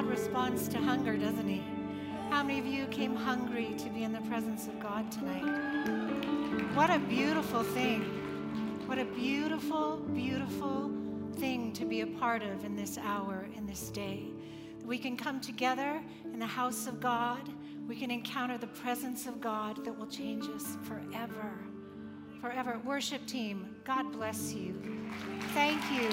God responds to hunger, doesn't He? How many of you came hungry to be in the presence of God tonight? What a beautiful thing. What a beautiful, beautiful thing to be a part of in this hour, in this day. We can come together in the house of God. We can encounter the presence of God that will change us forever. Forever. Worship team, God bless you. Thank you.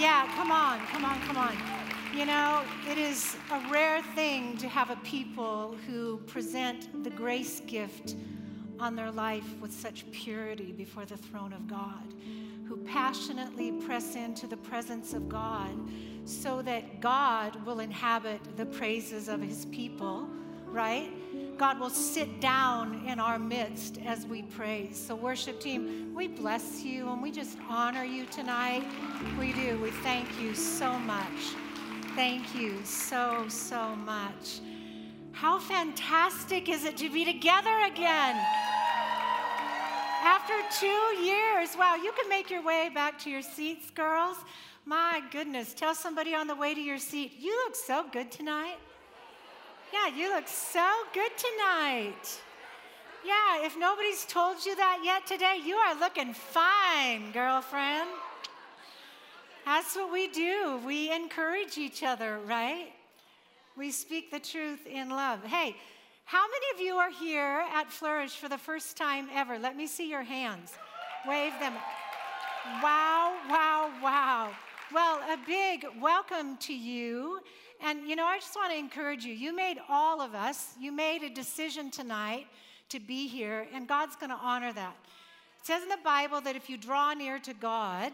Yeah, come on, come on, come on. You know, it is a rare thing to have a people who present the grace gift on their life with such purity before the throne of God, who passionately press into the presence of God so that God will inhabit the praises of his people, right? God will sit down in our midst as we praise. So, worship team, we bless you and we just honor you tonight. We do. We thank you so much. Thank you so, so much. How fantastic is it to be together again? After two years, wow, you can make your way back to your seats, girls. My goodness, tell somebody on the way to your seat, you look so good tonight. Yeah, you look so good tonight. Yeah, if nobody's told you that yet today, you are looking fine, girlfriend. That's what we do. We encourage each other, right? We speak the truth in love. Hey, how many of you are here at Flourish for the first time ever? Let me see your hands. Wave them. Wow, wow, wow. Well, a big welcome to you. And you know, I just want to encourage you. You made all of us, you made a decision tonight to be here, and God's going to honor that. It says in the Bible that if you draw near to God,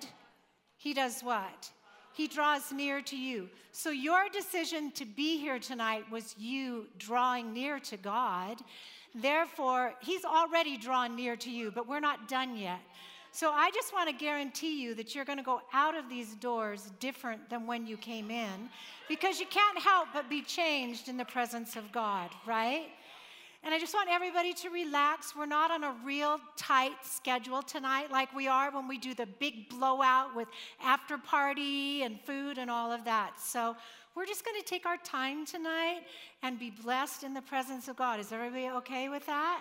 he does what? He draws near to you. So your decision to be here tonight was you drawing near to God. Therefore, He's already drawn near to you, but we're not done yet. So I just want to guarantee you that you're going to go out of these doors different than when you came in because you can't help but be changed in the presence of God, right? And I just want everybody to relax. We're not on a real tight schedule tonight like we are when we do the big blowout with after party and food and all of that. So we're just going to take our time tonight and be blessed in the presence of God. Is everybody okay with that?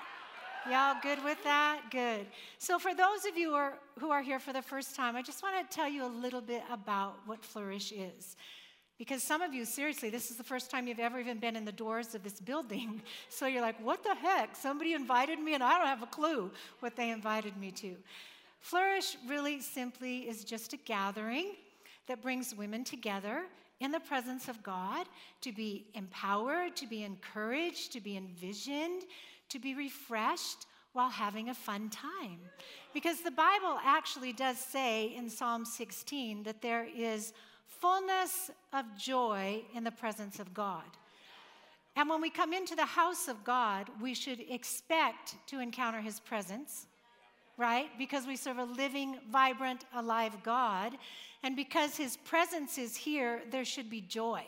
Y'all good with that? Good. So, for those of you who are, who are here for the first time, I just want to tell you a little bit about what Flourish is. Because some of you, seriously, this is the first time you've ever even been in the doors of this building. So you're like, what the heck? Somebody invited me and I don't have a clue what they invited me to. Flourish really simply is just a gathering that brings women together in the presence of God to be empowered, to be encouraged, to be envisioned, to be refreshed while having a fun time. Because the Bible actually does say in Psalm 16 that there is fullness of joy in the presence of God. And when we come into the house of God, we should expect to encounter his presence, right? Because we serve a living, vibrant, alive God. And because his presence is here, there should be joy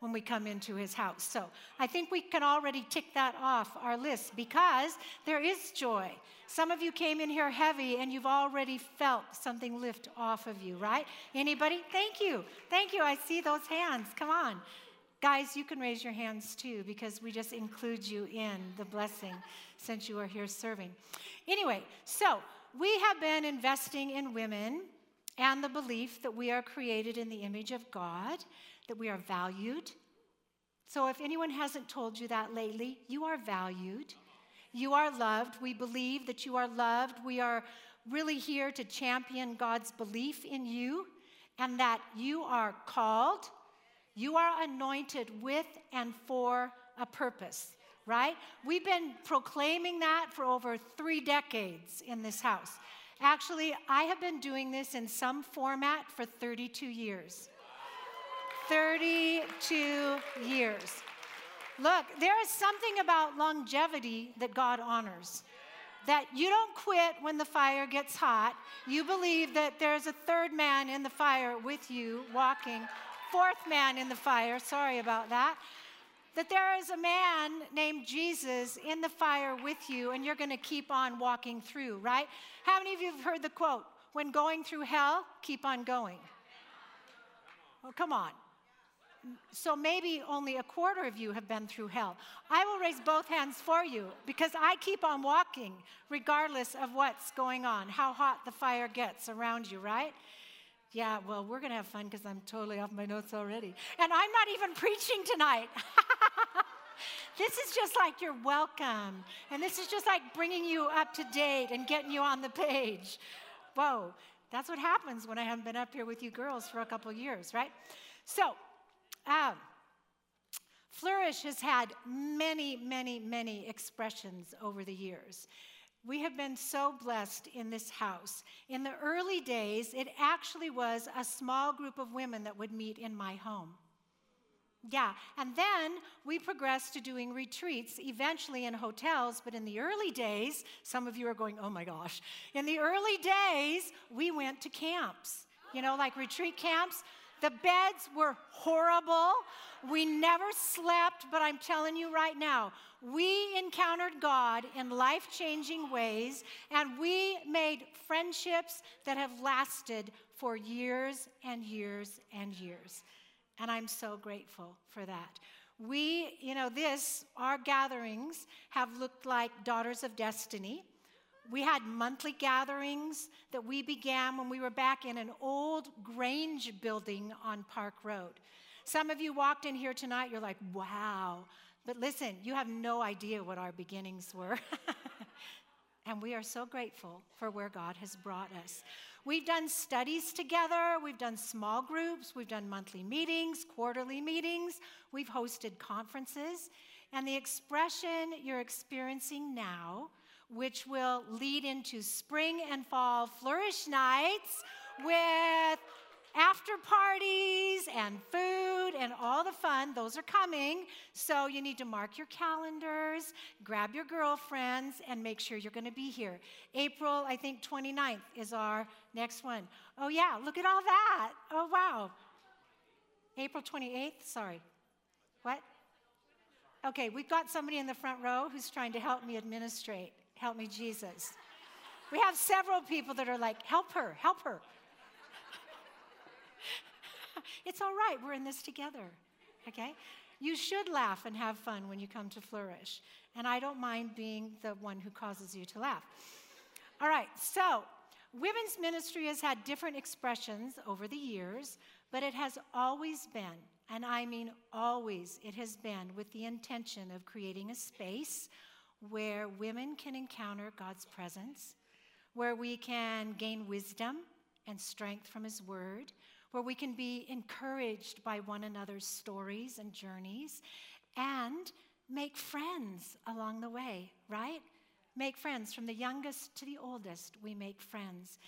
when we come into his house. So I think we can already tick that off our list because there is joy. Some of you came in here heavy and you've already felt something lift off of you, right? Anybody? Thank you. Thank you. I see those hands. Come on. Guys, you can raise your hands too because we just include you in the blessing since you are here serving. Anyway, so we have been investing in women and the belief that we are created in the image of God, that we are valued. So if anyone hasn't told you that lately, you are valued. You are loved. We believe that you are loved. We are really here to champion God's belief in you and that you are called, you are anointed with and for a purpose, right? We've been proclaiming that for over three decades in this house. Actually, I have been doing this in some format for 32 years. 32 years. Look, there is something about longevity that God honors. That you don't quit when the fire gets hot. You believe that there's a third man in the fire with you walking, fourth man in the fire, sorry about that. That there is a man named Jesus in the fire with you, and you're going to keep on walking through, right? How many of you have heard the quote, when going through hell, keep on going? Oh, come on. So maybe only a quarter of you have been through hell. I will raise both hands for you because I keep on walking regardless of what's going on, how hot the fire gets around you, right? Yeah, well, we're going to have fun because I'm totally off my notes already. And I'm not even preaching tonight. this is just like you're welcome. And this is just like bringing you up to date and getting you on the page. Whoa, that's what happens when I haven't been up here with you girls for a couple years, right? So, um, Flourish has had many, many, many expressions over the years. We have been so blessed in this house. In the early days, it actually was a small group of women that would meet in my home. Yeah, and then we progressed to doing retreats, eventually in hotels, but in the early days, some of you are going, oh my gosh. In the early days, we went to camps, you know, like retreat camps. The beds were horrible. We never slept, but I'm telling you right now, we encountered God in life changing ways, and we made friendships that have lasted for years and years and years. And I'm so grateful for that. We, you know, this, our gatherings have looked like Daughters of Destiny. We had monthly gatherings that we began when we were back in an old Grange building on Park Road. Some of you walked in here tonight, you're like, wow. But listen, you have no idea what our beginnings were. and we are so grateful for where God has brought us. We've done studies together, we've done small groups, we've done monthly meetings, quarterly meetings, we've hosted conferences. And the expression you're experiencing now, which will lead into spring and fall flourish nights with after parties and food and all the fun, those are coming. So you need to mark your calendars, grab your girlfriends, and make sure you're going to be here. April, I think 29th is our next one. Oh, yeah, look at all that. Oh, wow. April 28th, sorry. What? Okay, we've got somebody in the front row who's trying to help me administrate. Help me, Jesus. We have several people that are like, help her, help her. it's all right, we're in this together, okay? You should laugh and have fun when you come to Flourish. And I don't mind being the one who causes you to laugh. All right, so women's ministry has had different expressions over the years, but it has always been, and I mean always, it has been with the intention of creating a space where women can encounter God's presence, where we can gain wisdom and strength from His Word, where we can be encouraged by one another's stories and journeys, and make friends along the way, right? Make friends. From the youngest to the oldest, we make friends.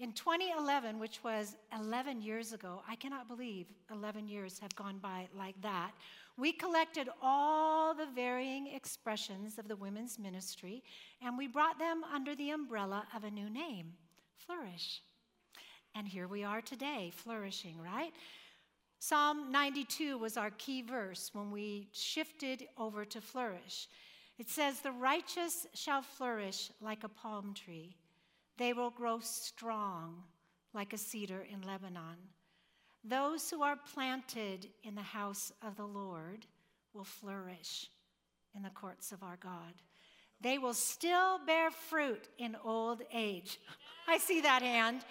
In 2011, which was 11 years ago, I cannot believe 11 years have gone by like that. We collected all the varying expressions of the women's ministry and we brought them under the umbrella of a new name Flourish. And here we are today, flourishing, right? Psalm 92 was our key verse when we shifted over to flourish. It says, The righteous shall flourish like a palm tree, they will grow strong like a cedar in Lebanon. Those who are planted in the house of the Lord will flourish in the courts of our God. They will still bear fruit in old age. I see that hand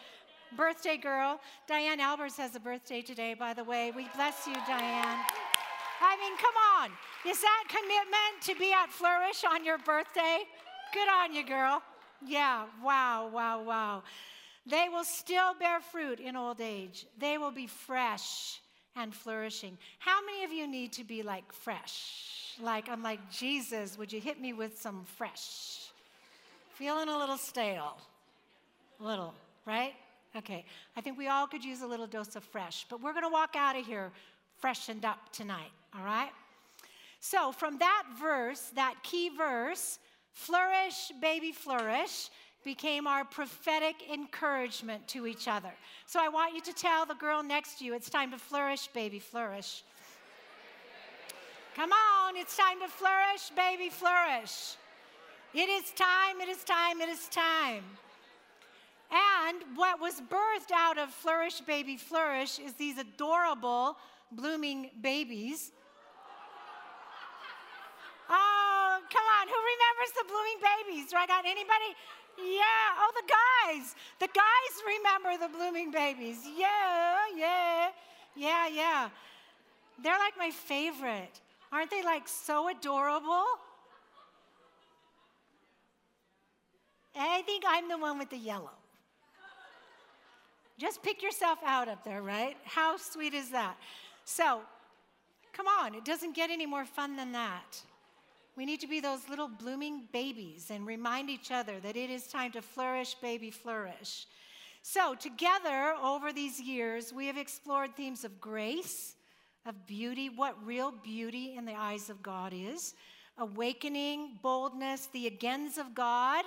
birthday girl. Diane Albers has a birthday today, by the way. We bless you, Diane. I mean, come on. Is that commitment to be at Flourish on your birthday? Good on you, girl. Yeah, wow, wow, wow. They will still bear fruit in old age. They will be fresh and flourishing. How many of you need to be like fresh? Like, I'm like, Jesus, would you hit me with some fresh? Feeling a little stale. A little, right? Okay, I think we all could use a little dose of fresh, but we're going to walk out of here freshened up tonight, all right? So, from that verse, that key verse, flourish, baby, flourish, became our prophetic encouragement to each other. So, I want you to tell the girl next to you, it's time to flourish, baby, flourish. Come on, it's time to flourish, baby, flourish. It is time, it is time, it is time. And what was birthed out of Flourish Baby Flourish is these adorable blooming babies. Oh, come on. Who remembers the blooming babies? Do I got anybody? Yeah. Oh, the guys. The guys remember the blooming babies. Yeah, yeah, yeah, yeah. They're like my favorite. Aren't they like so adorable? I think I'm the one with the yellow. Just pick yourself out up there, right? How sweet is that? So, come on, it doesn't get any more fun than that. We need to be those little blooming babies and remind each other that it is time to flourish, baby, flourish. So, together over these years, we have explored themes of grace, of beauty, what real beauty in the eyes of God is, awakening, boldness, the agains of God,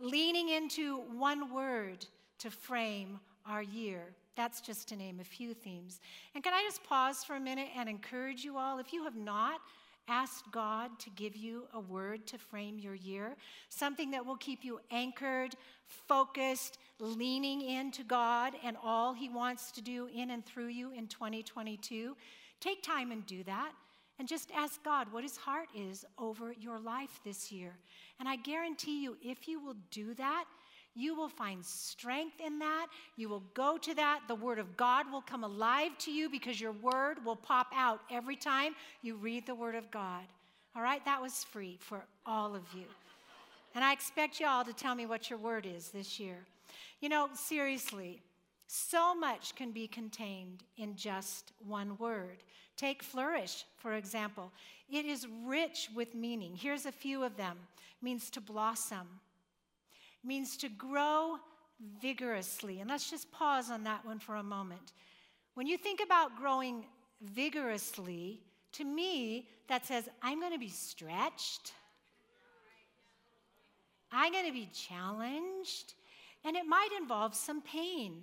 leaning into one word to frame our year. That's just to name a few themes. And can I just pause for a minute and encourage you all? If you have not asked God to give you a word to frame your year, something that will keep you anchored, focused, leaning into God and all He wants to do in and through you in 2022, take time and do that. And just ask God what His heart is over your life this year. And I guarantee you, if you will do that, you will find strength in that. You will go to that. The Word of God will come alive to you because your Word will pop out every time you read the Word of God. All right? That was free for all of you. And I expect you all to tell me what your word is this year. You know, seriously, so much can be contained in just one word. Take flourish, for example. It is rich with meaning. Here's a few of them. It means to blossom, means to grow vigorously. And let's just pause on that one for a moment. When you think about growing vigorously, to me, that says, I'm going to be stretched, I'm going to be challenged, and it might involve some pain.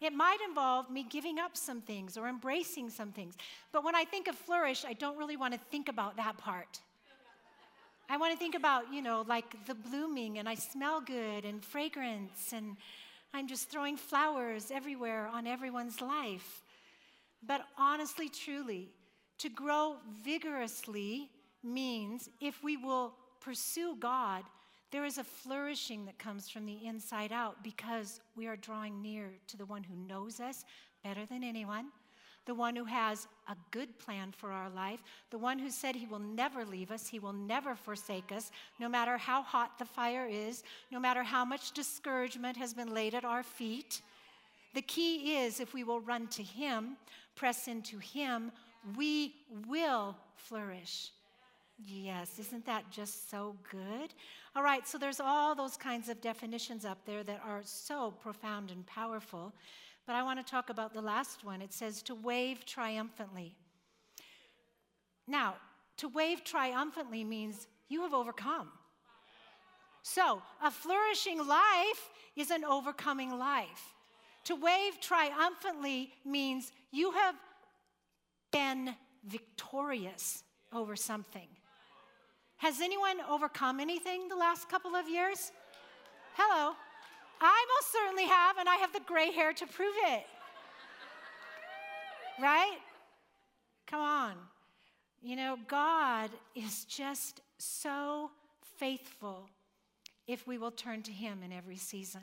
It might involve me giving up some things or embracing some things. But when I think of flourish, I don't really want to think about that part. I want to think about, you know, like the blooming and I smell good and fragrance and I'm just throwing flowers everywhere on everyone's life. But honestly, truly, to grow vigorously means if we will pursue God, there is a flourishing that comes from the inside out because we are drawing near to the one who knows us better than anyone the one who has a good plan for our life, the one who said he will never leave us, he will never forsake us, no matter how hot the fire is, no matter how much discouragement has been laid at our feet. The key is if we will run to him, press into him, we will flourish. Yes, isn't that just so good? All right, so there's all those kinds of definitions up there that are so profound and powerful. But I want to talk about the last one. It says to wave triumphantly. Now, to wave triumphantly means you have overcome. So, a flourishing life is an overcoming life. To wave triumphantly means you have been victorious over something. Has anyone overcome anything the last couple of years? Hello. I most certainly have, and I have the gray hair to prove it. Right? Come on. You know, God is just so faithful if we will turn to Him in every season.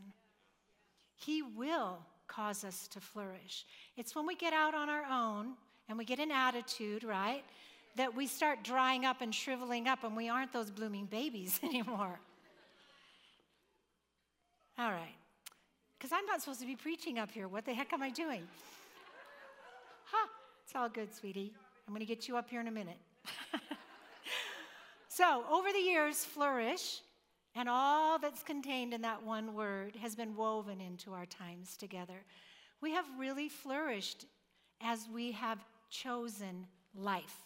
He will cause us to flourish. It's when we get out on our own and we get an attitude, right, that we start drying up and shriveling up and we aren't those blooming babies anymore. All right. Because I'm not supposed to be preaching up here. What the heck am I doing? Ha! It's all good, sweetie. I'm going to get you up here in a minute. so, over the years, flourish and all that's contained in that one word has been woven into our times together. We have really flourished as we have chosen life.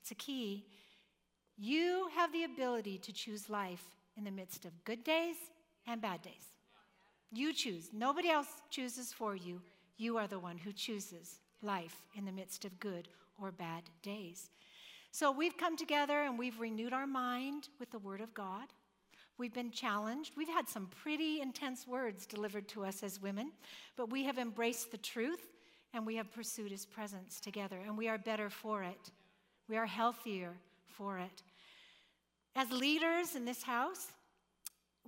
It's a key. You have the ability to choose life in the midst of good days and bad days. You choose. Nobody else chooses for you. You are the one who chooses life in the midst of good or bad days. So we've come together and we've renewed our mind with the Word of God. We've been challenged. We've had some pretty intense words delivered to us as women, but we have embraced the truth and we have pursued his presence together, and we are better for it. We are healthier for it. As leaders in this house,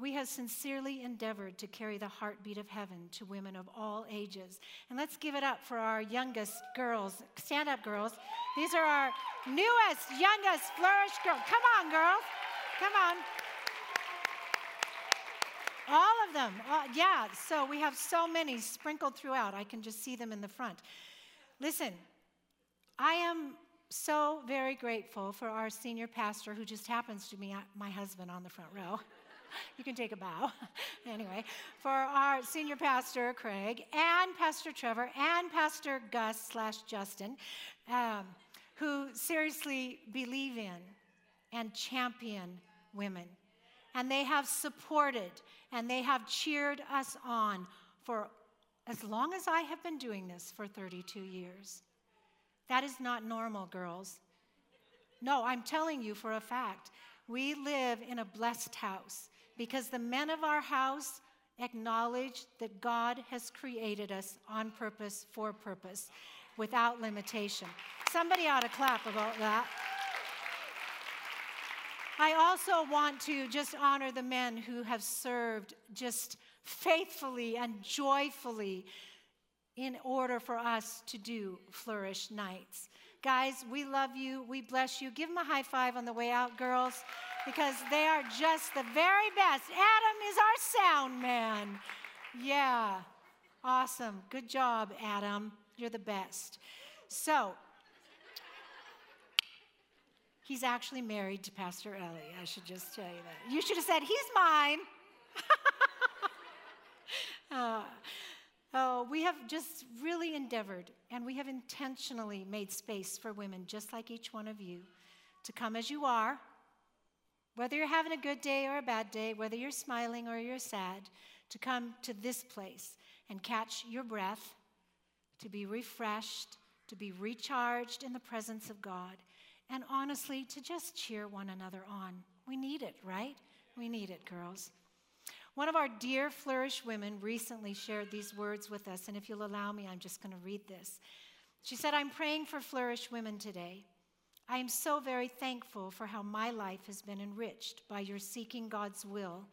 we have sincerely endeavored to carry the heartbeat of heaven to women of all ages. And let's give it up for our youngest girls. Stand up, girls. These are our newest, youngest flourish girls. Come on, girls. Come on. All of them. Uh, yeah, so we have so many sprinkled throughout. I can just see them in the front. Listen, I am so very grateful for our senior pastor, who just happens to be my husband on the front row. you can take a bow. anyway, for our senior pastor, Craig, and Pastor Trevor, and Pastor Gus slash Justin, um, who seriously believe in and champion women. And they have supported and they have cheered us on for as long as I have been doing this for 32 years. That is not normal, girls. No, I'm telling you for a fact. We live in a blessed house because the men of our house acknowledge that God has created us on purpose, for purpose, without limitation. Somebody ought to clap about that. I also want to just honor the men who have served just faithfully and joyfully in order for us to do Flourish Nights. Guys, we love you. We bless you. Give them a high five on the way out, girls, because they are just the very best. Adam is our sound man. Yeah, awesome. Good job, Adam. You're the best. So, He's actually married to Pastor Ellie. I should just tell you that. You should have said, He's mine. uh, oh, we have just really endeavored and we have intentionally made space for women, just like each one of you, to come as you are, whether you're having a good day or a bad day, whether you're smiling or you're sad, to come to this place and catch your breath, to be refreshed, to be recharged in the presence of God and honestly, to just cheer one another on. We need it, right? We need it, girls. One of our dear Flourish women recently shared these words with us, and if you'll allow me, I'm just going to read this. She said, I'm praying for Flourish women today. I am so very thankful for how my life has been enriched by your seeking God's will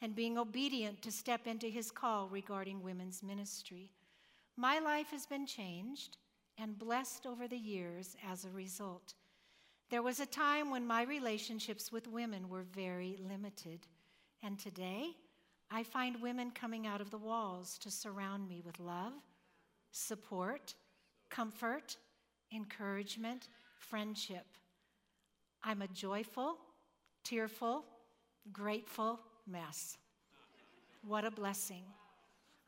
and being obedient to step into his call regarding women's ministry. My life has been changed and blessed over the years as a result. There was a time when my relationships with women were very limited. And today, I find women coming out of the walls to surround me with love, support, comfort, encouragement, friendship. I'm a joyful, tearful, grateful mess. What a blessing.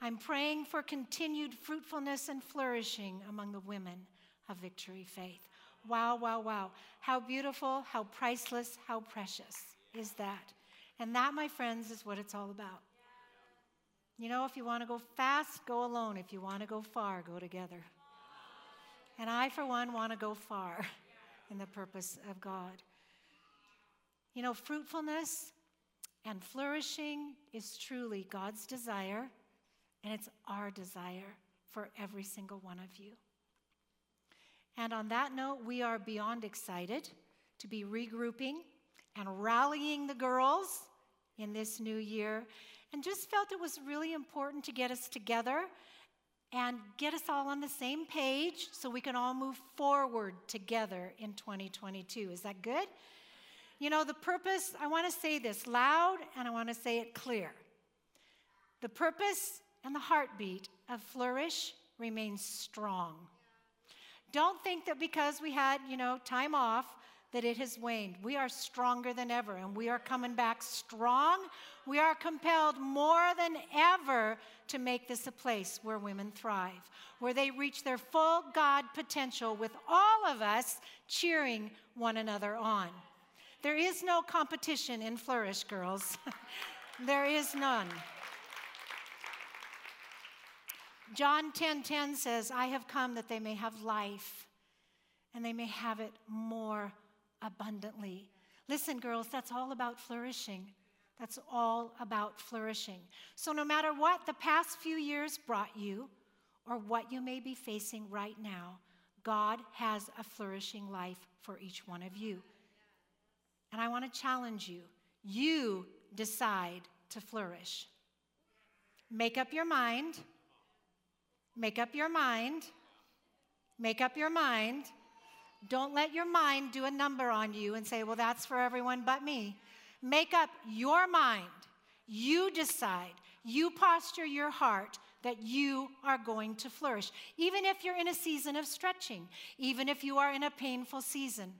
I'm praying for continued fruitfulness and flourishing among the women of Victory Faith. Wow, wow, wow. How beautiful, how priceless, how precious is that? And that, my friends, is what it's all about. You know, if you want to go fast, go alone. If you want to go far, go together. And I, for one, want to go far in the purpose of God. You know, fruitfulness and flourishing is truly God's desire, and it's our desire for every single one of you. And on that note, we are beyond excited to be regrouping and rallying the girls in this new year, and just felt it was really important to get us together and get us all on the same page so we can all move forward together in 2022. Is that good? You know, the purpose, I want to say this loud and I want to say it clear. The purpose and the heartbeat of Flourish remains strong. Don't think that because we had, you know, time off, that it has waned. We are stronger than ever, and we are coming back strong. We are compelled more than ever to make this a place where women thrive, where they reach their full God potential with all of us cheering one another on. There is no competition in Flourish, girls. there is none. John 10:10 10, 10 says, "I have come that they may have life and they may have it more abundantly." Listen, girls, that's all about flourishing. That's all about flourishing. So no matter what the past few years brought you or what you may be facing right now, God has a flourishing life for each one of you. And I want to challenge you. You decide to flourish. Make up your mind. Make up your mind. Make up your mind. Don't let your mind do a number on you and say, well, that's for everyone but me. Make up your mind. You decide. You posture your heart that you are going to flourish, even if you're in a season of stretching, even if you are in a painful season.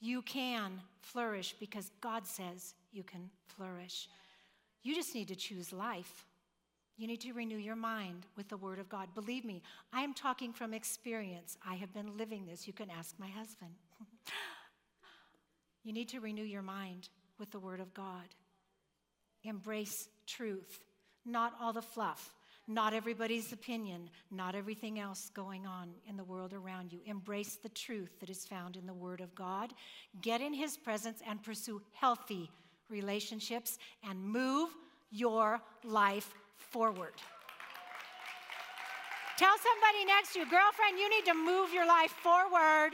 You can flourish because God says you can flourish. You just need to choose life. You need to renew your mind with the Word of God. Believe me, I am talking from experience. I have been living this. You can ask my husband. you need to renew your mind with the Word of God. Embrace truth, not all the fluff, not everybody's opinion, not everything else going on in the world around you. Embrace the truth that is found in the Word of God. Get in His presence and pursue healthy relationships and move your life forward. Tell somebody next to you, girlfriend, you need to move your life forward.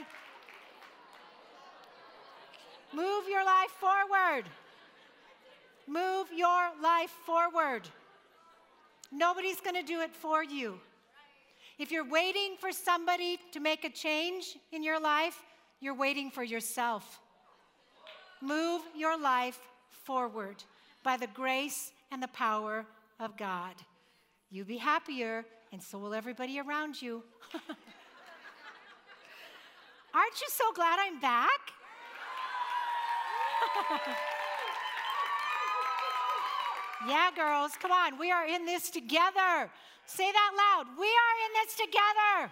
Move your life forward. Move your life forward. Nobody's going to do it for you. If you're waiting for somebody to make a change in your life, you're waiting for yourself. Move your life forward by the grace and the power of God. You'll be happier, and so will everybody around you. Aren't you so glad I'm back? yeah, girls, come on. We are in this together. Say that loud. We are in this together.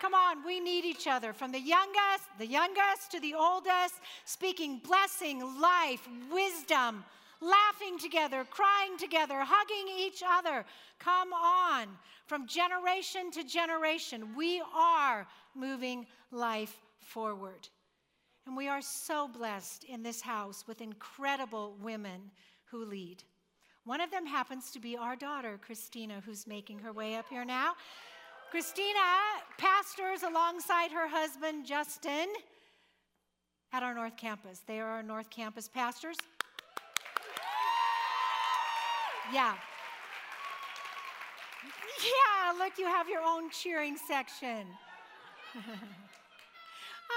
Come on, we need each other from the youngest, the youngest to the oldest, speaking blessing, life, wisdom, laughing together, crying together, hugging each other. Come on. From generation to generation, we are moving life forward. And we are so blessed in this house with incredible women who lead. One of them happens to be our daughter, Christina, who's making her way up here now. Christina pastors alongside her husband, Justin, at our North Campus. They are our North Campus pastors. Yeah. Yeah, look, you have your own cheering section.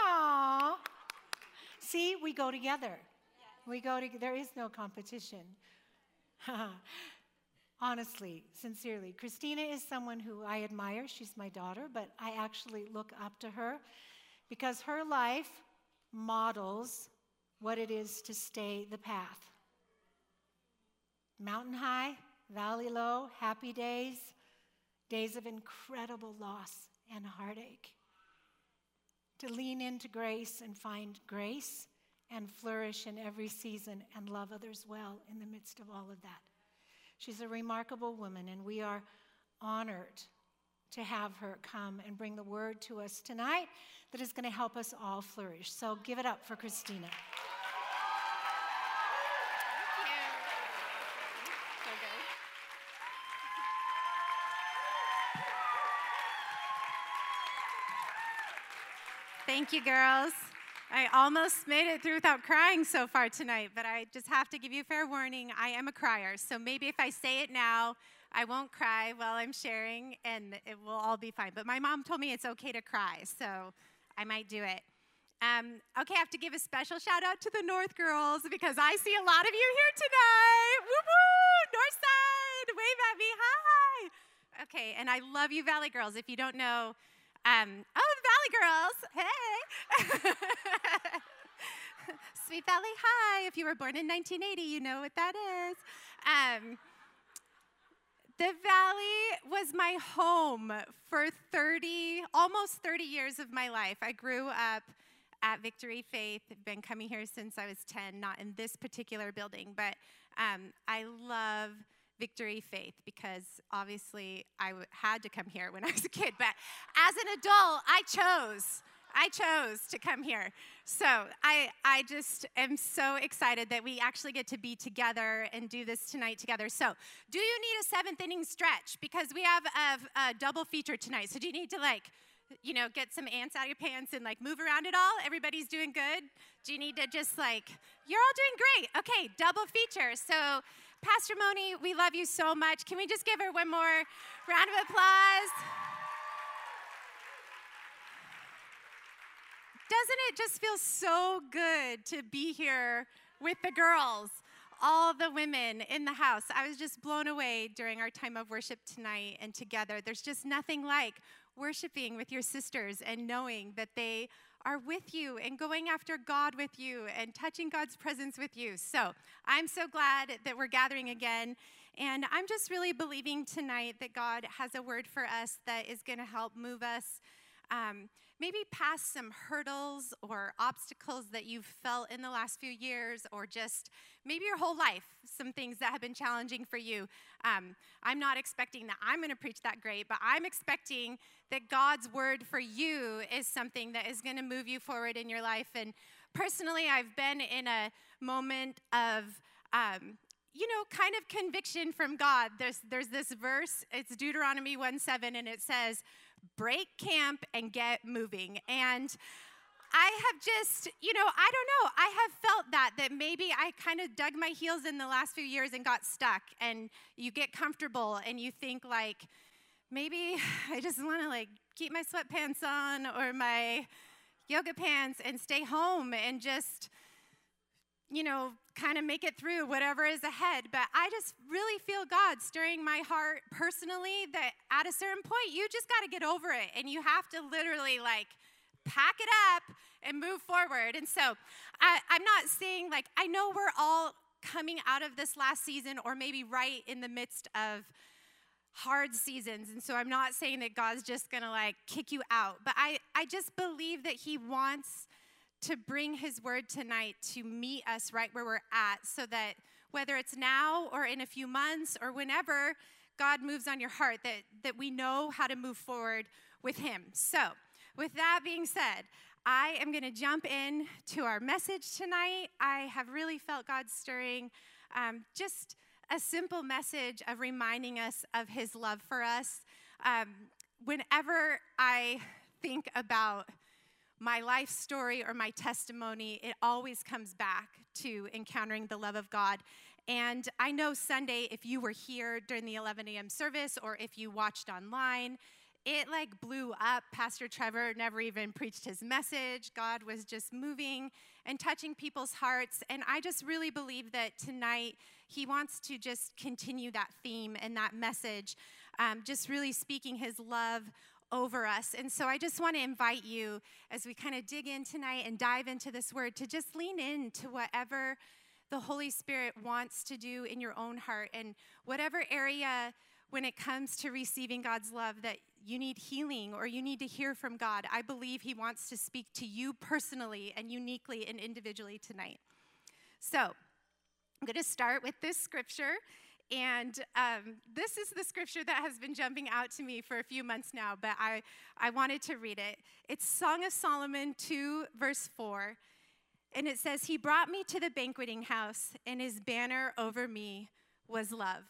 Aww. See, we go together. We go together. There is no competition. Honestly, sincerely, Christina is someone who I admire. She's my daughter, but I actually look up to her because her life models what it is to stay the path. Mountain high, valley low, happy days, days of incredible loss and heartache. To lean into grace and find grace and flourish in every season and love others well in the midst of all of that. She's a remarkable woman, and we are honored to have her come and bring the word to us tonight that is going to help us all flourish. So give it up for Christina. Thank you, girls. I almost made it through without crying so far tonight, but I just have to give you fair warning. I am a crier, so maybe if I say it now, I won't cry while I'm sharing and it will all be fine. But my mom told me it's okay to cry, so I might do it. Um, okay, I have to give a special shout out to the North Girls because I see a lot of you here tonight. Woo woo! North Side, wave at me, hi! Okay, and I love you, Valley Girls. If you don't know, um, oh, the Valley Girls, hey! Sweet Valley High. If you were born in 1980, you know what that is. Um, the Valley was my home for 30, almost 30 years of my life. I grew up at Victory Faith, been coming here since I was 10, not in this particular building, but um, I love Victory Faith because obviously I w- had to come here when I was a kid. But as an adult, I chose. I chose to come here So I, I just am so excited that we actually get to be together and do this tonight together. So, do you need a seventh inning stretch? Because we have a, a double feature tonight. So, do you need to like, you know, get some ants out of your pants and like move around at all? Everybody's doing good. Do you need to just like, you're all doing great? Okay, double feature. So, Pastor Moni, we love you so much. Can we just give her one more round of applause? Doesn't it just feel so good to be here with the girls, all the women in the house? I was just blown away during our time of worship tonight and together. There's just nothing like worshiping with your sisters and knowing that they are with you and going after God with you and touching God's presence with you. So I'm so glad that we're gathering again. And I'm just really believing tonight that God has a word for us that is going to help move us. Um, maybe past some hurdles or obstacles that you've felt in the last few years, or just maybe your whole life, some things that have been challenging for you. Um, I'm not expecting that I'm going to preach that great, but I'm expecting that God's word for you is something that is going to move you forward in your life. And personally, I've been in a moment of um, you know, kind of conviction from God. There's, there's this verse, it's Deuteronomy 1 7, and it says, break camp and get moving. And I have just, you know, I don't know. I have felt that, that maybe I kind of dug my heels in the last few years and got stuck. And you get comfortable and you think, like, maybe I just want to, like, keep my sweatpants on or my yoga pants and stay home and just, you know, kind of make it through whatever is ahead. But I just really feel God stirring my heart personally that at a certain point, you just got to get over it and you have to literally like pack it up and move forward. And so I, I'm not saying like, I know we're all coming out of this last season or maybe right in the midst of hard seasons and so i'm not saying that god's just gonna like kick you out but i i just believe that he wants to bring his word tonight to meet us right where we're at so that whether it's now or in a few months or whenever God moves on your heart, that, that we know how to move forward with him. So, with that being said, I am going to jump in to our message tonight. I have really felt God stirring um, just a simple message of reminding us of his love for us. Um, whenever I think about my life story or my testimony, it always comes back to encountering the love of God. And I know Sunday, if you were here during the 11 a.m. service or if you watched online, it like blew up. Pastor Trevor never even preached his message. God was just moving and touching people's hearts. And I just really believe that tonight he wants to just continue that theme and that message, um, just really speaking his love over us. And so I just want to invite you as we kind of dig in tonight and dive into this word to just lean into whatever the Holy Spirit wants to do in your own heart and whatever area when it comes to receiving God's love that you need healing or you need to hear from God. I believe He wants to speak to you personally and uniquely and individually tonight. So, I'm going to start with this scripture and um, this is the scripture that has been jumping out to me for a few months now, but I, I wanted to read it. It's Song of Solomon 2, verse 4. And it says, He brought me to the banqueting house, and his banner over me was love.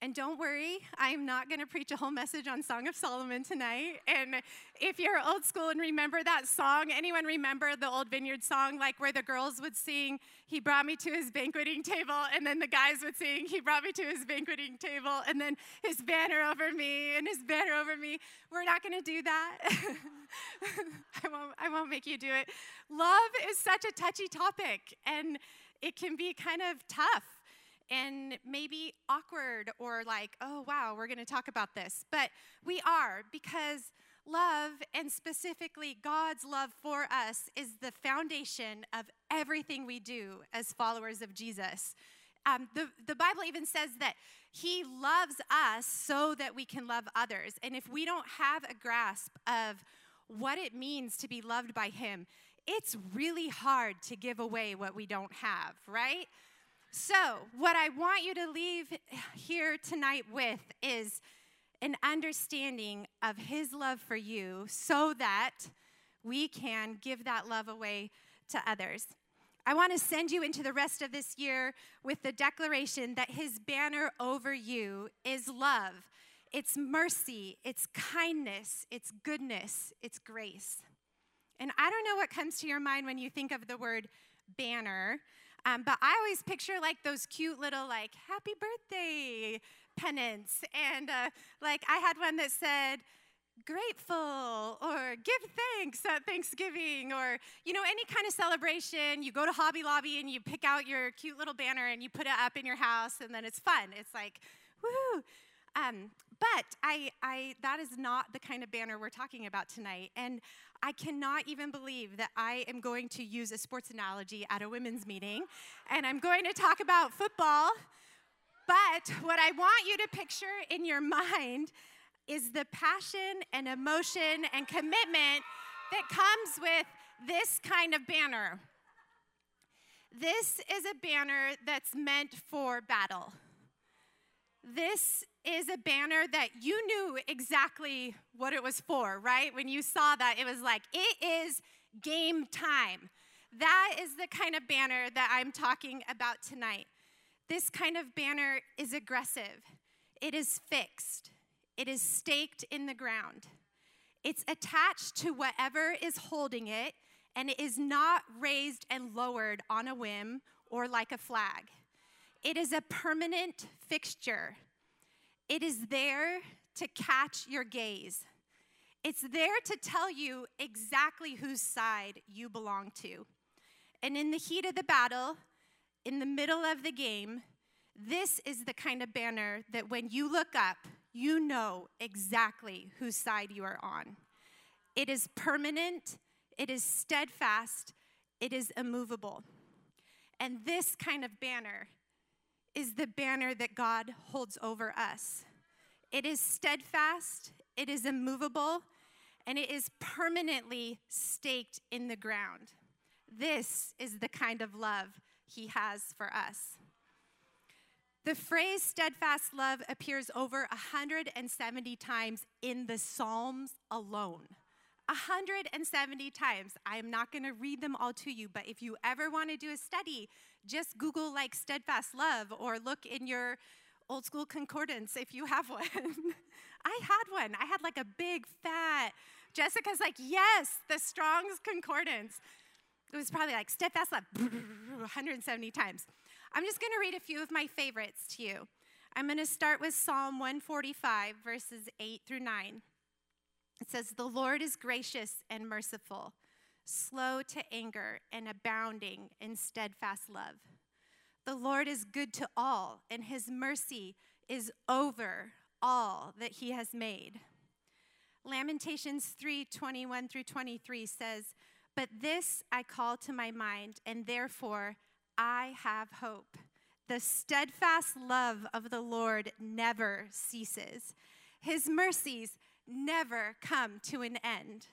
And don't worry, I'm not going to preach a whole message on Song of Solomon tonight. And if you're old school and remember that song, anyone remember the old vineyard song, like where the girls would sing, He brought me to his banqueting table, and then the guys would sing, He brought me to his banqueting table, and then his banner over me, and his banner over me. We're not going to do that. I, won't, I won't make you do it. Love is such a touchy topic, and it can be kind of tough and maybe awkward or like, oh, wow, we're going to talk about this. But we are because love, and specifically God's love for us, is the foundation of everything we do as followers of Jesus. Um, the, the Bible even says that He loves us so that we can love others. And if we don't have a grasp of what it means to be loved by Him, it's really hard to give away what we don't have, right? So, what I want you to leave here tonight with is an understanding of His love for you so that we can give that love away to others. I want to send you into the rest of this year with the declaration that his banner over you is love. It's mercy, it's kindness, it's goodness, it's grace. And I don't know what comes to your mind when you think of the word banner, um, but I always picture like those cute little, like, happy birthday pennants. And uh, like, I had one that said, grateful or give thanks at Thanksgiving or, you know, any kind of celebration. You go to Hobby Lobby and you pick out your cute little banner and you put it up in your house and then it's fun. It's like, woo. Um, but I, I, that is not the kind of banner we're talking about tonight. And I cannot even believe that I am going to use a sports analogy at a women's meeting and I'm going to talk about football. But what I want you to picture in your mind is the passion and emotion and commitment that comes with this kind of banner. This is a banner that's meant for battle. This is a banner that you knew exactly what it was for, right? When you saw that, it was like, it is game time. That is the kind of banner that I'm talking about tonight. This kind of banner is aggressive, it is fixed, it is staked in the ground. It's attached to whatever is holding it, and it is not raised and lowered on a whim or like a flag. It is a permanent fixture. It is there to catch your gaze. It's there to tell you exactly whose side you belong to. And in the heat of the battle, in the middle of the game, this is the kind of banner that when you look up, you know exactly whose side you are on. It is permanent, it is steadfast, it is immovable. And this kind of banner is the banner that God holds over us. It is steadfast, it is immovable, and it is permanently staked in the ground. This is the kind of love He has for us. The phrase steadfast love appears over 170 times in the Psalms alone. 170 times. I'm not going to read them all to you, but if you ever want to do a study, just Google like steadfast love or look in your old school concordance if you have one. I had one. I had like a big fat. Jessica's like, yes, the Strong's concordance. It was probably like steadfast love 170 times. I'm just going to read a few of my favorites to you. I'm going to start with Psalm 145, verses 8 through 9. It says, The Lord is gracious and merciful, slow to anger, and abounding in steadfast love. The Lord is good to all, and his mercy is over all that he has made. Lamentations 3 21 through 23 says, But this I call to my mind, and therefore I have hope. The steadfast love of the Lord never ceases, His mercies never come to an end.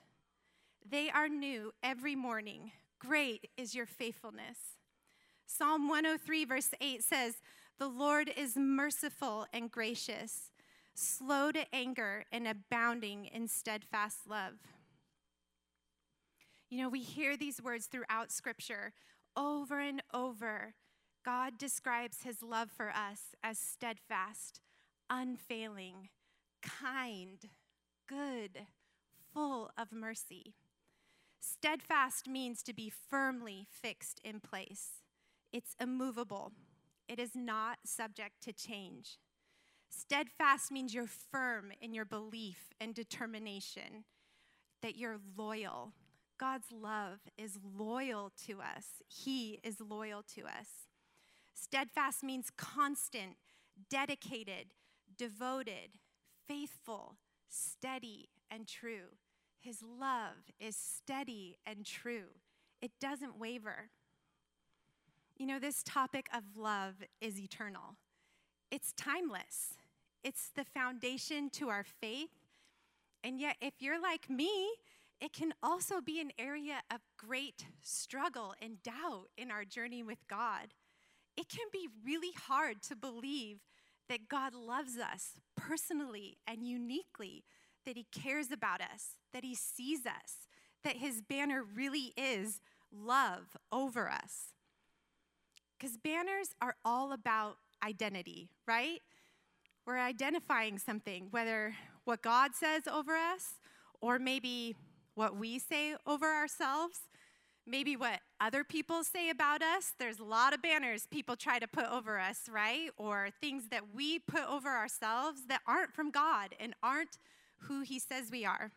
They are new every morning. Great is your faithfulness. Psalm 103, verse 8 says, The Lord is merciful and gracious, slow to anger, and abounding in steadfast love. You know, we hear these words throughout Scripture over and over, God describes his love for us as steadfast, unfailing, kind, good, full of mercy. Steadfast means to be firmly fixed in place, it's immovable, it is not subject to change. Steadfast means you're firm in your belief and determination, that you're loyal, God's love is loyal to us, He is loyal to us. Steadfast means constant, dedicated, devoted, faithful, steady, and true. His love is steady and true, it doesn't waver. You know, this topic of love is eternal, it's timeless, it's the foundation to our faith. And yet, if you're like me, it can also be an area of great struggle and doubt in our journey with God. It can be really hard to believe that God loves us personally and uniquely, that He cares about us, that He sees us, that his banner really is love over us. Because banners are all about identity, right? We're identifying something, whether what God says over us or maybe what we say over ourselves, maybe what other people say about us. There's a lot of banners people try to put over us, right? Or things that we put over ourselves that aren't from God and aren't who He says we are.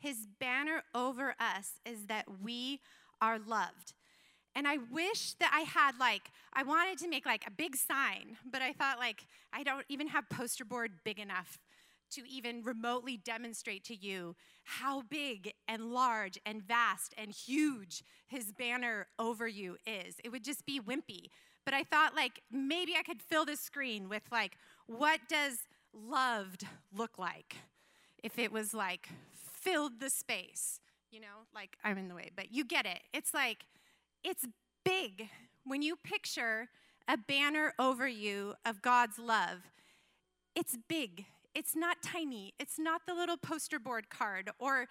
His banner over us is that we are loved. And I wish that I had like, I wanted to make like a big sign, but I thought like, I don't even have poster board big enough to even remotely demonstrate to you how big and large and vast and huge his banner over you is. It would just be wimpy. But I thought like maybe I could fill the screen with like, what does loved look like? If it was like filled the space, you know, like I'm in the way, but you get it. It's like, it's big. When you picture a banner over you of God's love, it's big. It's not tiny. It's not the little poster board card or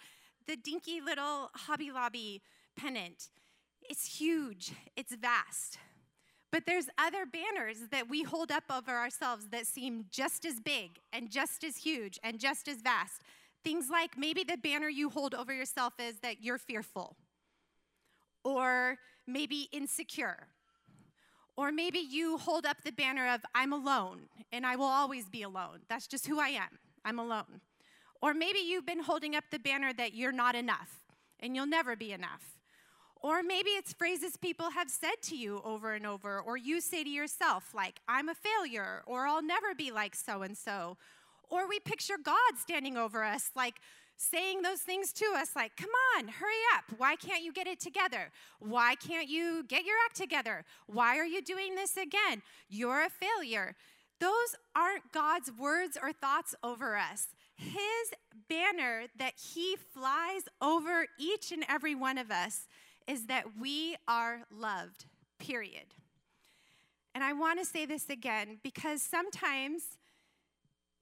the dinky little Hobby Lobby pennant. It's huge, it's vast. But there's other banners that we hold up over ourselves that seem just as big and just as huge and just as vast. Things like maybe the banner you hold over yourself is that you're fearful, or maybe insecure, or maybe you hold up the banner of, I'm alone and I will always be alone. That's just who I am. I'm alone. Or maybe you've been holding up the banner that you're not enough and you'll never be enough. Or maybe it's phrases people have said to you over and over, or you say to yourself, like, I'm a failure, or I'll never be like so and so. Or we picture God standing over us, like, saying those things to us like, come on, hurry up. Why can't you get it together? Why can't you get your act together? Why are you doing this again? You're a failure. Those aren't God's words or thoughts over us. His banner that He flies over each and every one of us is that we are loved, period. And I want to say this again because sometimes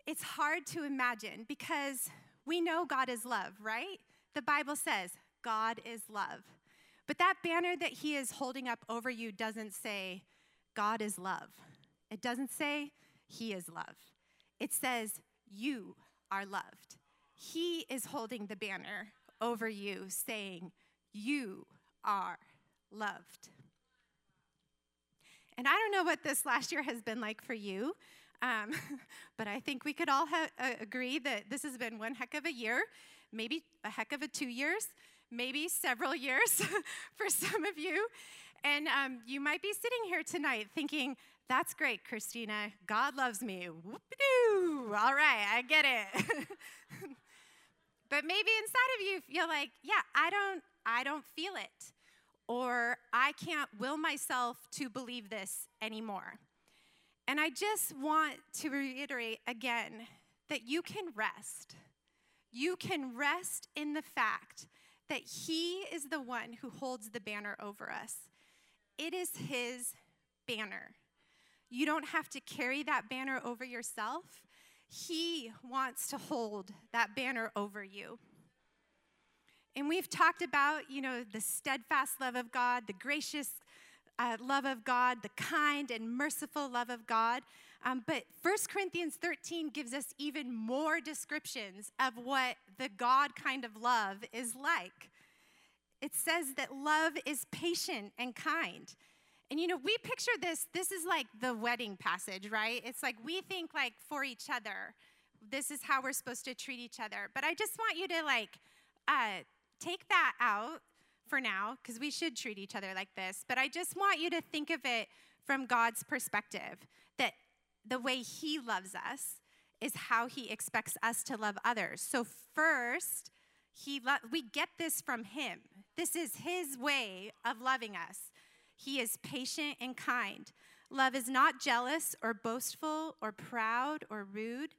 it's hard to imagine because we know God is love, right? The Bible says God is love. But that banner that he is holding up over you doesn't say God is love. It doesn't say he is love. It says you are loved. He is holding the banner over you saying you are loved. And I don't know what this last year has been like for you. Um, but I think we could all ha- uh, agree that this has been one heck of a year, maybe a heck of a two years, maybe several years for some of you. And um, you might be sitting here tonight thinking, that's great, Christina. God loves me. Whoop-a-doo. All right, I get it. but maybe inside of you, you're like, yeah, I don't, I don't feel it. Or I can't will myself to believe this anymore. And I just want to reiterate again that you can rest. You can rest in the fact that He is the one who holds the banner over us. It is His banner. You don't have to carry that banner over yourself. He wants to hold that banner over you. And we've talked about, you know, the steadfast love of God, the gracious uh, love of God, the kind and merciful love of God. Um, but 1 Corinthians 13 gives us even more descriptions of what the God kind of love is like. It says that love is patient and kind. And you know, we picture this, this is like the wedding passage, right? It's like we think like for each other, this is how we're supposed to treat each other. But I just want you to like uh, take that out for now, because we should treat each other like this, but I just want you to think of it from God's perspective that the way He loves us is how He expects us to love others. So, first, he lo- we get this from Him. This is His way of loving us. He is patient and kind. Love is not jealous or boastful or proud or rude.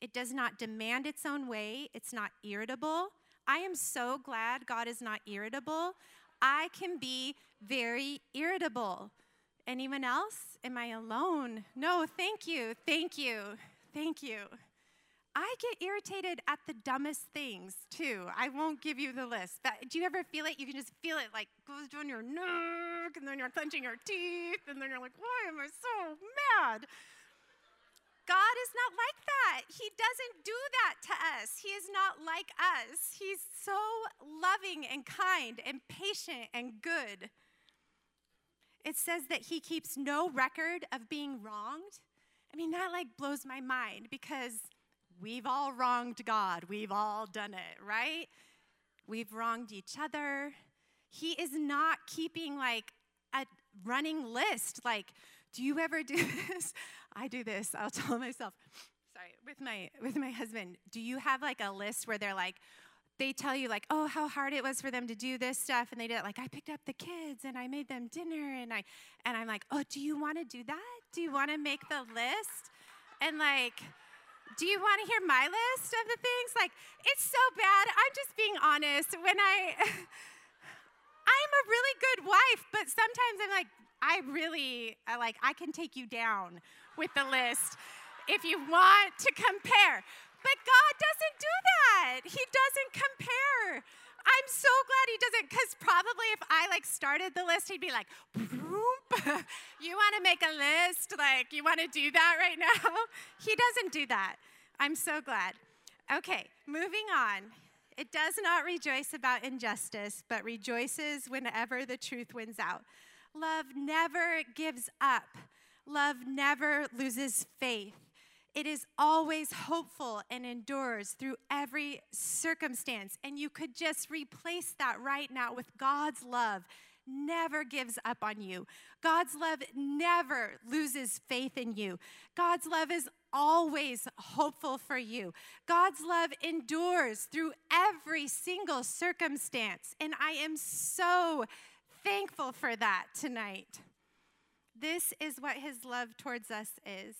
It does not demand its own way. It's not irritable. I am so glad God is not irritable. I can be very irritable. Anyone else? Am I alone? No, thank you. Thank you. Thank you. I get irritated at the dumbest things too. I won't give you the list, but do you ever feel it? You can just feel it like goes down your neck, and then you're clenching your teeth, and then you're like, why am I so mad? God is not like that. He doesn't do that to us. He is not like us. He's so loving and kind and patient and good. It says that he keeps no record of being wronged. I mean, that like blows my mind because we've all wronged God. We've all done it, right? We've wronged each other. He is not keeping like a running list like do you ever do this? I do this. I'll tell myself. Sorry, with my with my husband. Do you have like a list where they're like they tell you like, "Oh, how hard it was for them to do this stuff." And they did it like, "I picked up the kids and I made them dinner and I and I'm like, "Oh, do you want to do that? Do you want to make the list?" And like do you want to hear my list of the things? Like, it's so bad. I'm just being honest. When I I'm a really good wife, but sometimes I'm like, I really, I like, I can take you down with the list if you want to compare. But God doesn't do that. He doesn't compare. I'm so glad he doesn't, because probably if I like started the list, he'd be like, you want to make a list? Like, you want to do that right now? He doesn't do that. I'm so glad. Okay, moving on. It does not rejoice about injustice, but rejoices whenever the truth wins out. Love never gives up, love never loses faith. It is always hopeful and endures through every circumstance. And you could just replace that right now with God's love never gives up on you. God's love never loses faith in you. God's love is always hopeful for you. God's love endures through every single circumstance. And I am so thankful for that tonight. This is what his love towards us is.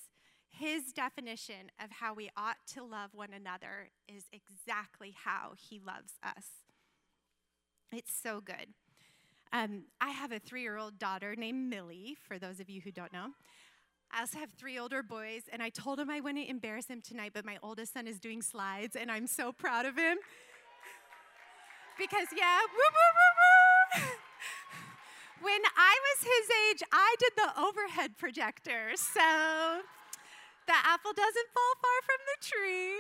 His definition of how we ought to love one another is exactly how he loves us. It's so good. Um, I have a three year old daughter named Millie, for those of you who don't know. I also have three older boys, and I told him I wouldn't embarrass him tonight, but my oldest son is doing slides, and I'm so proud of him. Because, yeah, woo, woo, woo, woo. When I was his age, I did the overhead projector, so the apple doesn't fall far from the tree.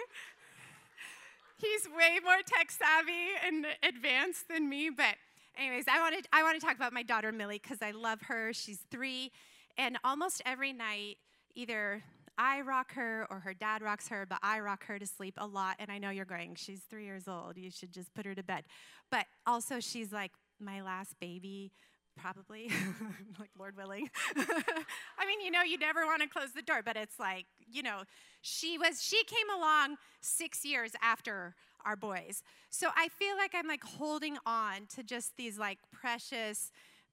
He's way more tech savvy and advanced than me, but anyways, I wanted I want to talk about my daughter Millie because I love her. She's three, and almost every night, either I rock her or her dad rocks her, but I rock her to sleep a lot. And I know you're going, she's three years old. You should just put her to bed. But also, she's like my last baby Probably, like Lord willing. I mean, you know, you never want to close the door, but it's like, you know, she was she came along 6 years after our boys. So I feel like I'm like holding on to just these like precious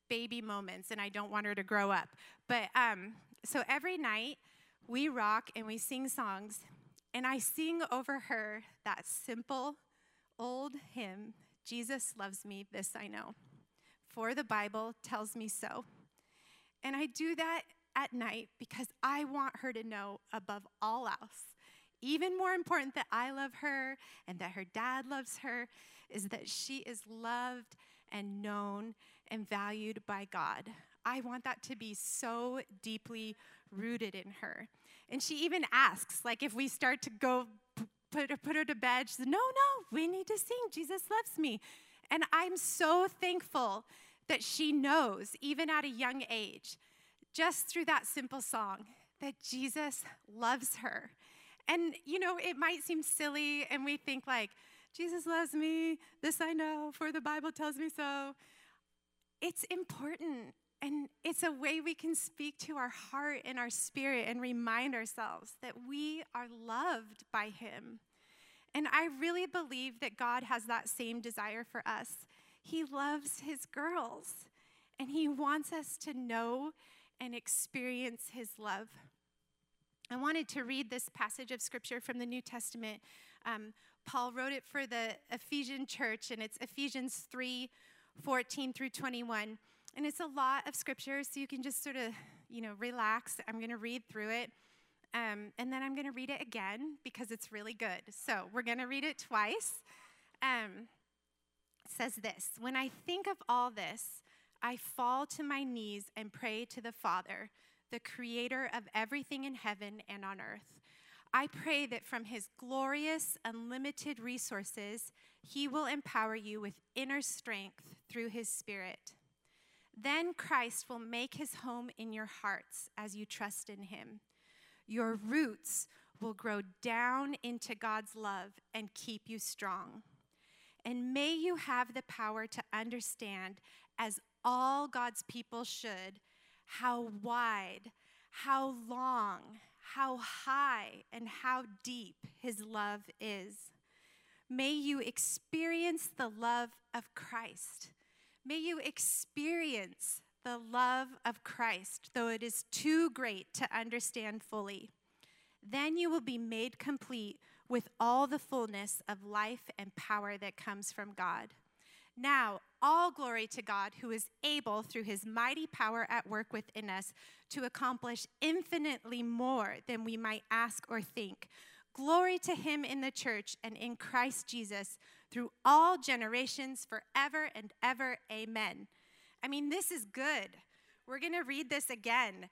baby moments and I don't want her to grow up. But um so every night we rock and we sing songs and I sing over her that simple old hymn, Jesus loves me, this I know for the Bible tells me so. And I do that at night because I want her to know above all else, even more important that I love her and that her dad loves her, is that she is loved and known and valued by God. I want that to be so deeply rooted in her. And she even asks, like, if we start to go put her, put her to bed, she says, No, no, we need to sing. Jesus loves me. And I'm so thankful that she knows, even at a young age, just through that simple song, that Jesus loves her. And, you know, it might seem silly, and we think, like, Jesus loves me, this I know, for the Bible tells me so. It's important, and it's a way we can speak to our heart and our spirit and remind ourselves that we are loved by Him. And I really believe that God has that same desire for us. He loves His girls, and He wants us to know and experience His love. I wanted to read this passage of scripture from the New Testament. Um, Paul wrote it for the Ephesian church, and it's Ephesians 3 14 through 21. And it's a lot of scripture, so you can just sort of, you know, relax. I'm going to read through it. Um, and then I'm going to read it again because it's really good. So we're going to read it twice. Um, it says this When I think of all this, I fall to my knees and pray to the Father, the creator of everything in heaven and on earth. I pray that from his glorious, unlimited resources, he will empower you with inner strength through his Spirit. Then Christ will make his home in your hearts as you trust in him. Your roots will grow down into God's love and keep you strong. And may you have the power to understand, as all God's people should, how wide, how long, how high, and how deep his love is. May you experience the love of Christ May you experience the love of Christ, though it is too great to understand fully. Then you will be made complete with all the fullness of life and power that comes from God. Now, all glory to God who is able, through his mighty power at work within us, to accomplish infinitely more than we might ask or think. Glory to him in the church and in Christ Jesus through all generations, forever and ever. Amen. I mean, this is good. We're going to read this again.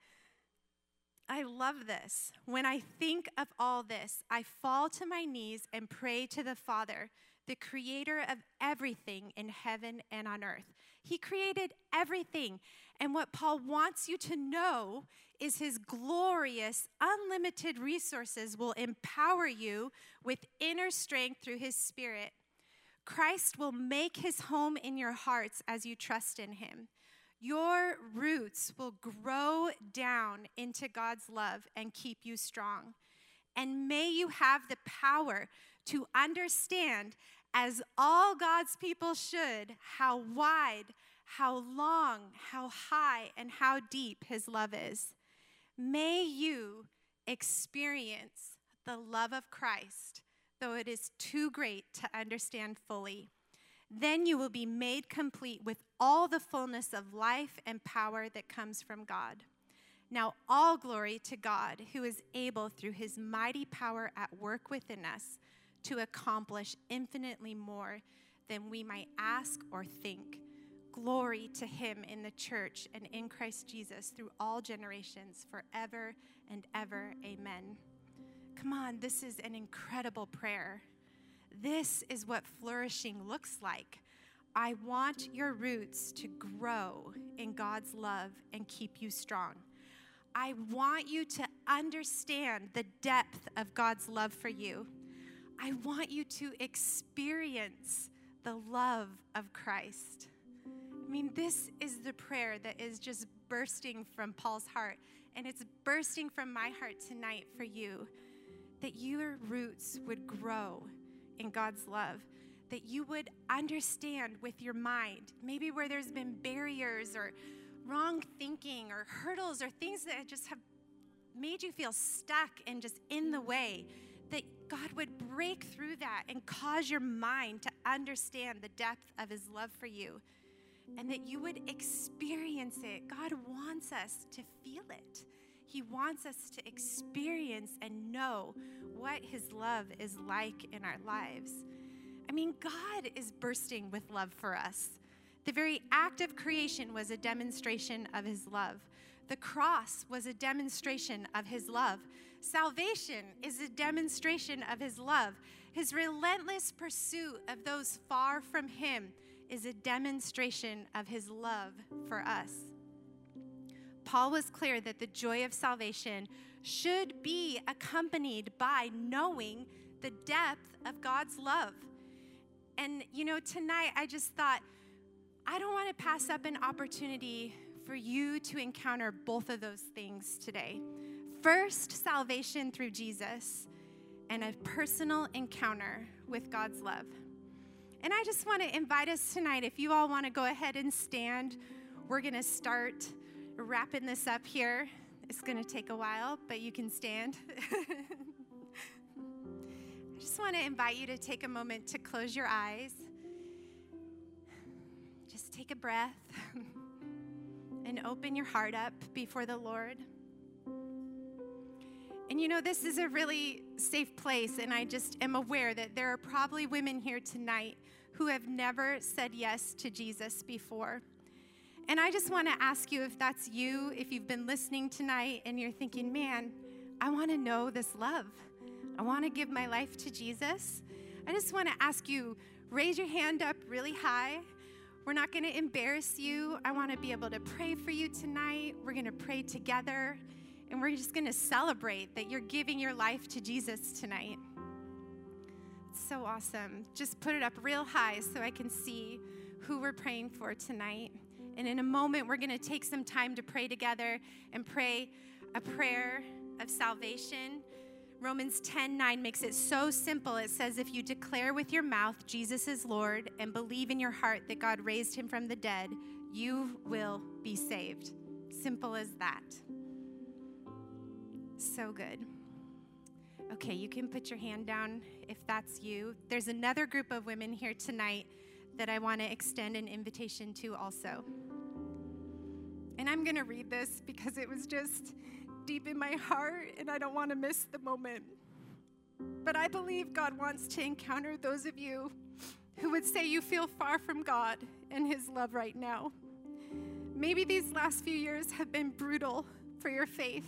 I love this. When I think of all this, I fall to my knees and pray to the Father, the creator of everything in heaven and on earth. He created everything. And what Paul wants you to know is his glorious, unlimited resources will empower you with inner strength through his spirit. Christ will make his home in your hearts as you trust in him. Your roots will grow down into God's love and keep you strong. And may you have the power to understand, as all God's people should, how wide, how long, how high, and how deep his love is. May you experience the love of Christ though it is too great to understand fully. Then you will be made complete with all the fullness of life and power that comes from God. Now, all glory to God, who is able through his mighty power at work within us to accomplish infinitely more than we might ask or think. Glory to him in the church and in Christ Jesus through all generations, forever and ever. Amen. Come on, this is an incredible prayer. This is what flourishing looks like. I want your roots to grow in God's love and keep you strong. I want you to understand the depth of God's love for you. I want you to experience the love of Christ. I mean, this is the prayer that is just bursting from Paul's heart, and it's bursting from my heart tonight for you that your roots would grow in God's love, that you would understand with your mind, maybe where there's been barriers or wrong thinking or hurdles or things that just have made you feel stuck and just in the way, that God would break through that and cause your mind to understand the depth of His love for you and that you would experience it. God wants us to feel it. He wants us to experience and know what His love is like in our lives. I mean, God is bursting with love for us. The very act of creation was a demonstration of His love. The cross was a demonstration of His love. Salvation is a demonstration of His love. His relentless pursuit of those far from Him is a demonstration of His love for us. Paul was clear that the joy of salvation should be accompanied by knowing the depth of God's love. And, you know, tonight I just thought, I don't want to pass up an opportunity for you to encounter both of those things today. First, salvation through Jesus, and a personal encounter with God's love. And I just want to invite us tonight, if you all want to go ahead and stand, we're going to start wrapping this up here. It's going to take a while, but you can stand. I just want to invite you to take a moment to close your eyes. Just take a breath and open your heart up before the Lord. And you know, this is a really safe place, and I just am aware that there are probably women here tonight who have never said yes to Jesus before. And I just want to ask you if that's you, if you've been listening tonight and you're thinking, man, I want to know this love. I want to give my life to Jesus. I just want to ask you, raise your hand up really high. We're not going to embarrass you. I want to be able to pray for you tonight. We're going to pray together. And we're just going to celebrate that you're giving your life to Jesus tonight. It's so awesome. Just put it up real high so I can see who we're praying for tonight. And in a moment, we're going to take some time to pray together and pray a prayer of salvation. Romans 10 9 makes it so simple. It says, If you declare with your mouth Jesus is Lord and believe in your heart that God raised him from the dead, you will be saved. Simple as that. So good. Okay, you can put your hand down if that's you. There's another group of women here tonight that I want to extend an invitation to also. And I'm going to read this because it was just deep in my heart and I don't want to miss the moment. But I believe God wants to encounter those of you who would say you feel far from God and His love right now. Maybe these last few years have been brutal for your faith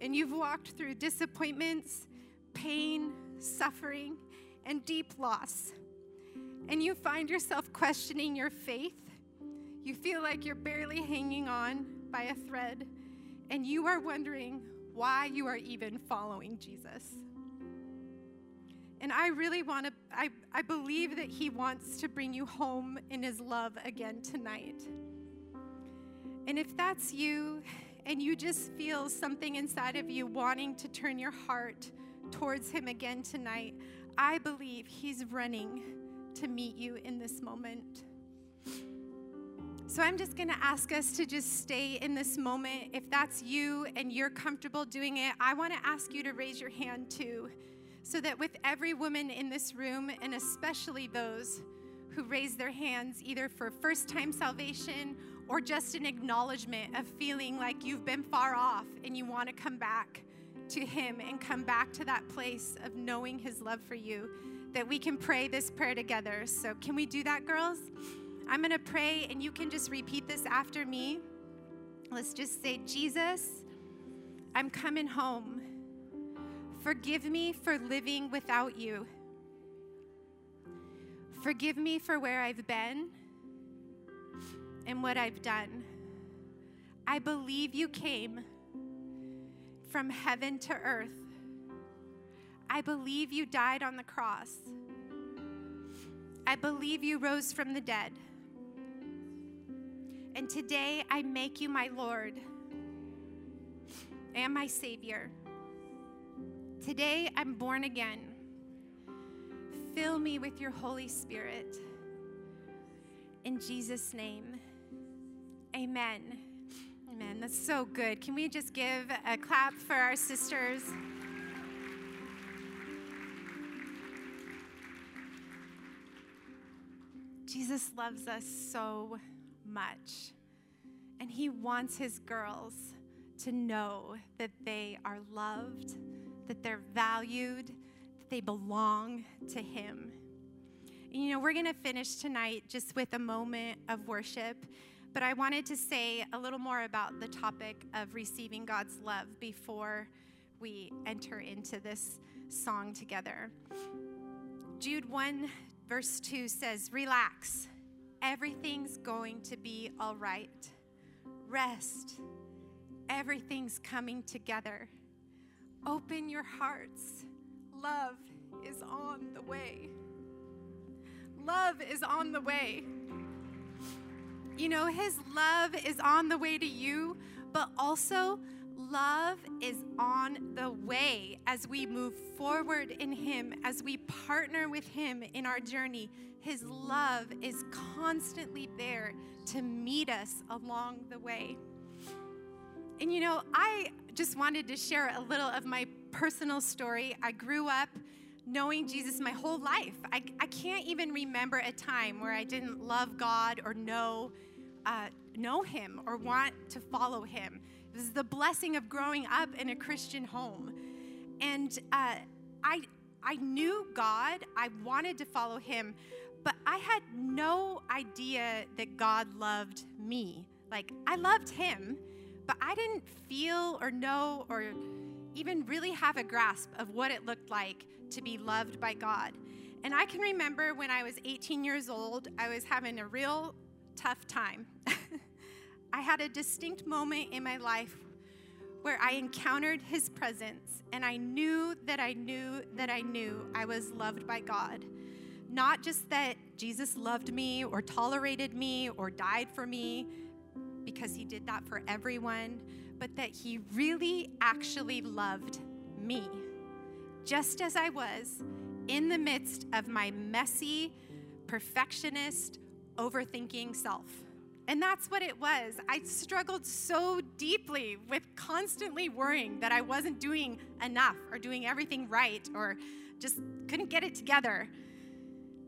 and you've walked through disappointments, pain, suffering, and deep loss, and you find yourself questioning your faith, you feel like you're barely hanging on by a thread, and you are wondering why you are even following Jesus. And I really want to, I, I believe that He wants to bring you home in His love again tonight. And if that's you, and you just feel something inside of you wanting to turn your heart towards Him again tonight, I believe He's running to meet you in this moment. So I'm just going to ask us to just stay in this moment. If that's you and you're comfortable doing it, I want to ask you to raise your hand too, so that with every woman in this room, and especially those who raise their hands either for first time salvation or just an acknowledgement of feeling like you've been far off and you want to come back to Him and come back to that place of knowing His love for you, that we can pray this prayer together. So, can we do that, girls? I'm going to pray and you can just repeat this after me. Let's just say, Jesus, I'm coming home. Forgive me for living without you. Forgive me for where I've been and what I've done. I believe you came from heaven to earth. I believe you died on the cross. I believe you rose from the dead. And today I make you my Lord and my Savior. Today I'm born again. Fill me with your Holy Spirit. In Jesus' name. Amen. Amen. That's so good. Can we just give a clap for our sisters? Jesus loves us so much. And he wants his girls to know that they are loved, that they're valued, that they belong to him. You know, we're going to finish tonight just with a moment of worship. But I wanted to say a little more about the topic of receiving God's love before we enter into this song together. Jude 1, verse 2 says, Relax, everything's going to be all right. Rest, everything's coming together. Open your hearts. Love is on the way. Love is on the way. You know, His love is on the way to you, but also love is on the way as we move forward in Him, as we partner with Him in our journey. His love is constantly there to meet us along the way. And you know, I just wanted to share a little of my personal story. I grew up knowing Jesus my whole life. I, I can't even remember a time where I didn't love God or know, uh, know Him or want to follow Him. Was the blessing of growing up in a Christian home. And uh, I, I knew God, I wanted to follow Him, but I had no idea that God loved me. Like, I loved Him, but I didn't feel or know or even really have a grasp of what it looked like to be loved by God. And I can remember when I was 18 years old, I was having a real tough time. I had a distinct moment in my life where I encountered his presence and I knew that I knew that I knew I was loved by God. Not just that Jesus loved me or tolerated me or died for me, because he did that for everyone, but that he really actually loved me, just as I was in the midst of my messy, perfectionist, overthinking self. And that's what it was. I struggled so deeply with constantly worrying that I wasn't doing enough or doing everything right or just couldn't get it together.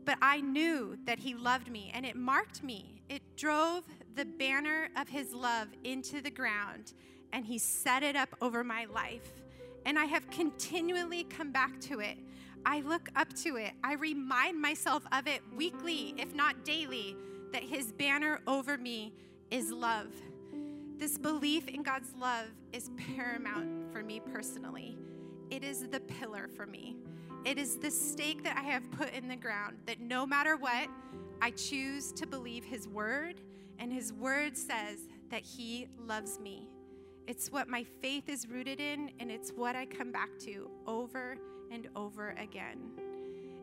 But I knew that He loved me and it marked me. It drove the banner of His love into the ground and He set it up over my life. And I have continually come back to it. I look up to it. I remind myself of it weekly, if not daily that his banner over me is love. This belief in God's love is paramount for me personally. It is the pillar for me. It is the stake that I have put in the ground that no matter what, I choose to believe his word, and his word says that he loves me. It's what my faith is rooted in, and it's what I come back to over and over again.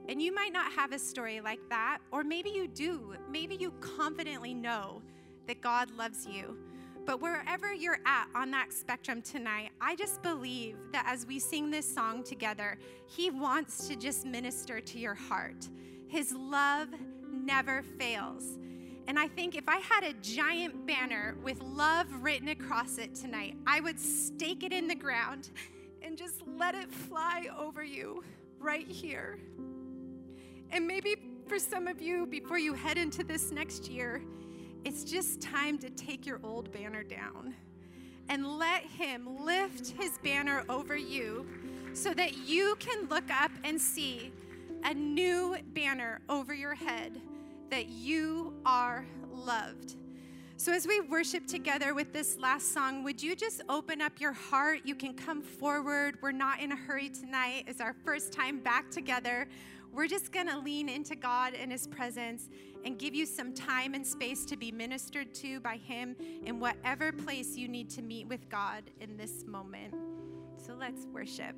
And you might not have a story like that, or maybe you do. Maybe you confidently know that God loves you. But wherever you're at on that spectrum tonight, I just believe that as we sing this song together, He wants to just minister to your heart. His love never fails. And I think if I had a giant banner with love written across it tonight, I would stake it in the ground and just let it fly over you right here. And maybe for some of you, before you head into this next year, it's just time to take your old banner down and let Him lift His banner over you so that you can look up and see a new banner over your head that you are loved. So, as we worship together with this last song, would you just open up your heart? You can come forward. We're not in a hurry tonight. It's our first time back together. We're just going to lean into God and His presence and give you some time and space to be ministered to by Him in whatever place you need to meet with God in this moment. So let's worship.